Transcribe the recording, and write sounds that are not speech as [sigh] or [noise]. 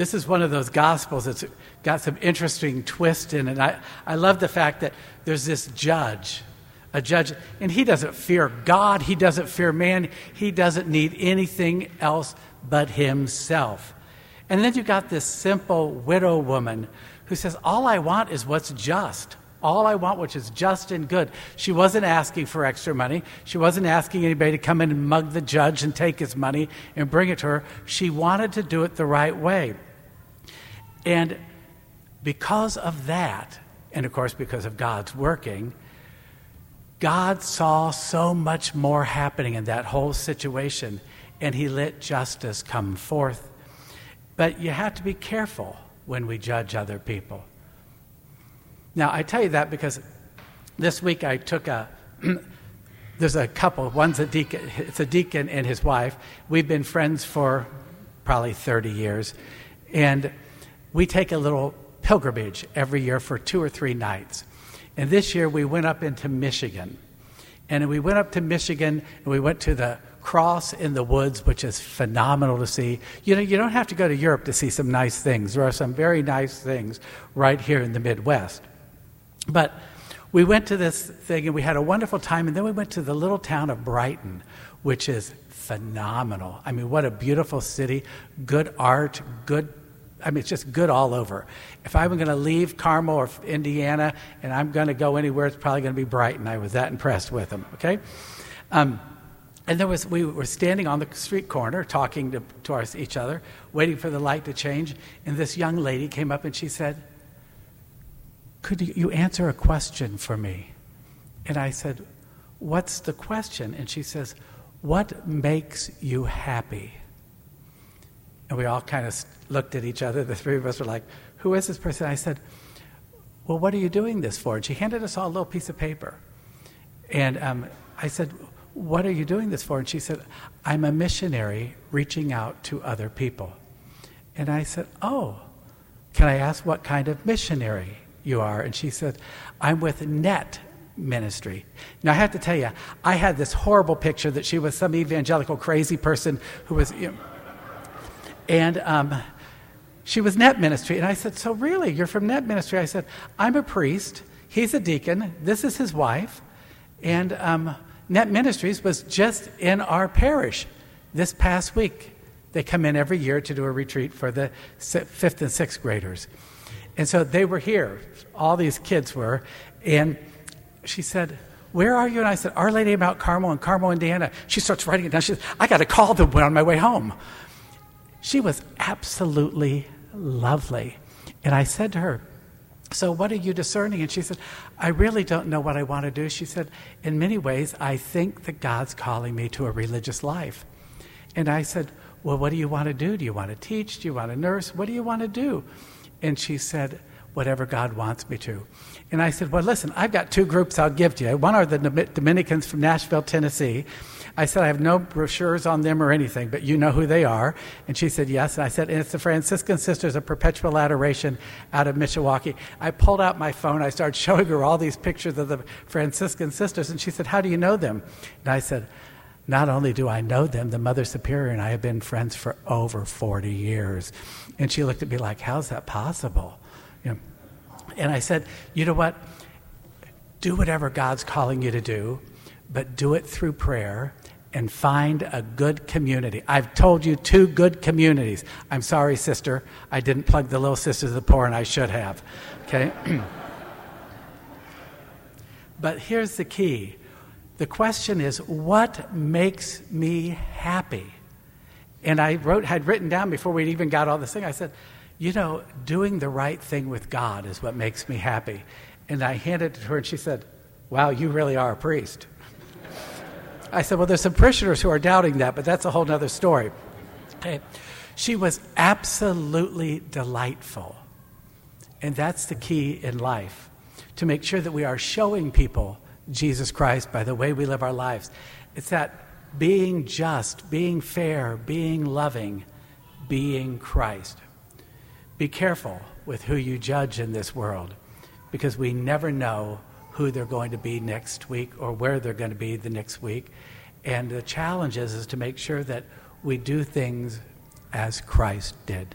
this is one of those gospels that's got some interesting twist in it. I, I love the fact that there's this judge, a judge, and he doesn't fear God, he doesn't fear man, he doesn't need anything else but himself. And then you've got this simple widow woman who says, All I want is what's just. All I want, which is just and good. She wasn't asking for extra money. She wasn't asking anybody to come in and mug the judge and take his money and bring it to her. She wanted to do it the right way. And because of that, and of course because of God's working, God saw so much more happening in that whole situation, and He let justice come forth. But you have to be careful when we judge other people. Now, I tell you that because this week I took a. [clears throat] there's a couple. One's a deacon. It's a deacon and his wife. We've been friends for probably 30 years, and we take a little pilgrimage every year for two or three nights. And this year we went up into Michigan. And we went up to Michigan and we went to the cross in the woods, which is phenomenal to see. You know, you don't have to go to Europe to see some nice things. There are some very nice things right here in the Midwest. But we went to this thing and we had a wonderful time. And then we went to the little town of Brighton, which is phenomenal. I mean, what a beautiful city, good art, good I mean, it's just good all over. If I'm going to leave Carmel or Indiana and I'm going to go anywhere, it's probably going to be Brighton. I was that impressed with them, okay? Um, and there was, we were standing on the street corner talking to, to our, each other, waiting for the light to change. And this young lady came up and she said, Could you answer a question for me? And I said, What's the question? And she says, What makes you happy? And we all kind of looked at each other. The three of us were like, Who is this person? I said, Well, what are you doing this for? And she handed us all a little piece of paper. And um, I said, What are you doing this for? And she said, I'm a missionary reaching out to other people. And I said, Oh, can I ask what kind of missionary you are? And she said, I'm with NET ministry. Now, I have to tell you, I had this horrible picture that she was some evangelical crazy person who was. You know, and um, she was net ministry. And I said, So really, you're from net ministry? I said, I'm a priest. He's a deacon. This is his wife. And um, net ministries was just in our parish this past week. They come in every year to do a retreat for the fifth and sixth graders. And so they were here. All these kids were. And she said, where are you? And I said, Our Lady of Mount Carmel in Carmel, Indiana. She starts writing it down. She says, I got to call them on my way home. She was absolutely lovely. And I said to her, So, what are you discerning? And she said, I really don't know what I want to do. She said, In many ways, I think that God's calling me to a religious life. And I said, Well, what do you want to do? Do you want to teach? Do you want to nurse? What do you want to do? And she said, Whatever God wants me to. And I said, Well, listen, I've got two groups I'll give to you. One are the Dominicans from Nashville, Tennessee, I said, I have no brochures on them or anything, but you know who they are. And she said, Yes. And I said, And it's the Franciscan Sisters of Perpetual Adoration out of Mishawaka. I pulled out my phone. I started [laughs] showing her all these pictures of the Franciscan Sisters. And she said, How do you know them? And I said, not only do I know them, the Mother Superior and I have been friends for over 40 years. And she looked at me like, How's that possible? You know, and I said, You know what? Do whatever God's calling you to do, but do it through prayer and find a good community. I've told you two good communities. I'm sorry, sister. I didn't plug the Little Sisters of the Poor, and I should have. Okay? [clears throat] but here's the key the question is what makes me happy? And I wrote, had written down before we'd even got all this thing, I said, you know, doing the right thing with God is what makes me happy. And I handed it to her, and she said, Wow, you really are a priest. I said, Well, there's some parishioners who are doubting that, but that's a whole other story. Okay. She was absolutely delightful. And that's the key in life to make sure that we are showing people Jesus Christ by the way we live our lives. It's that being just, being fair, being loving, being Christ. Be careful with who you judge in this world because we never know who they're going to be next week or where they're going to be the next week. And the challenge is, is to make sure that we do things as Christ did.